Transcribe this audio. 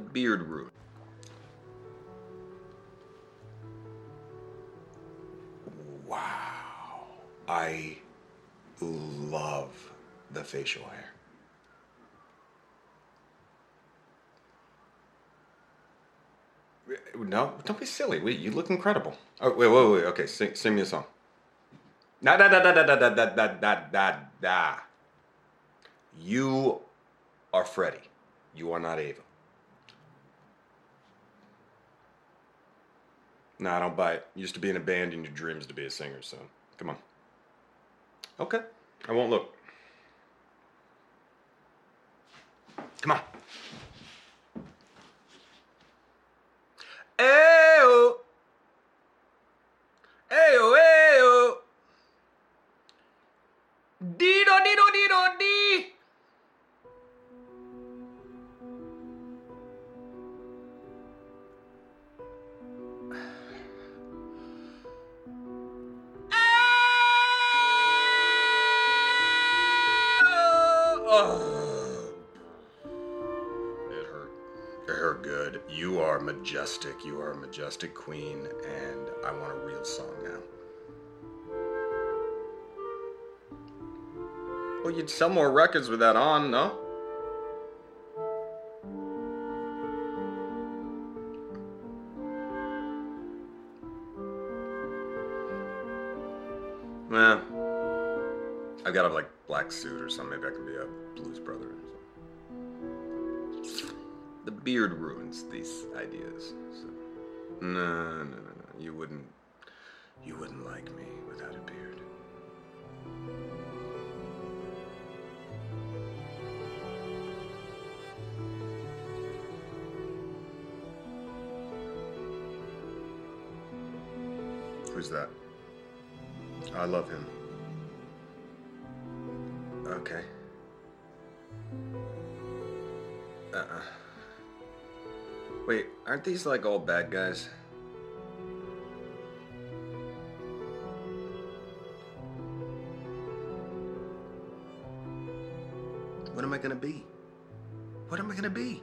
beard ruin. Wow. I love the facial hair. No, don't be silly. Wait, you look incredible. Oh, wait, wait, wait. Okay, sing, sing me a song. Da da da da da da da da da da da. You are Freddie. You are not Ava. Nah, I don't buy it. You used to be in a band and your dreams to be a singer, so come on. Okay, I won't look. Come on. Ayo. Ayo, ayo. Dido, dido, dido, di. It hurt. It hurt good. You are majestic. You are a majestic queen, and I want a real song now. Well, you'd sell more records with that on, no? Well, I've got a like black suit or something. Maybe I can be a blues brother. Or something. The beard ruins these ideas. So. No, no, no, no. You wouldn't. You wouldn't like me without a beard. Who's that? I love him. Okay. Uh-uh. Wait, aren't these like all bad guys? What am I gonna be? What am I gonna be?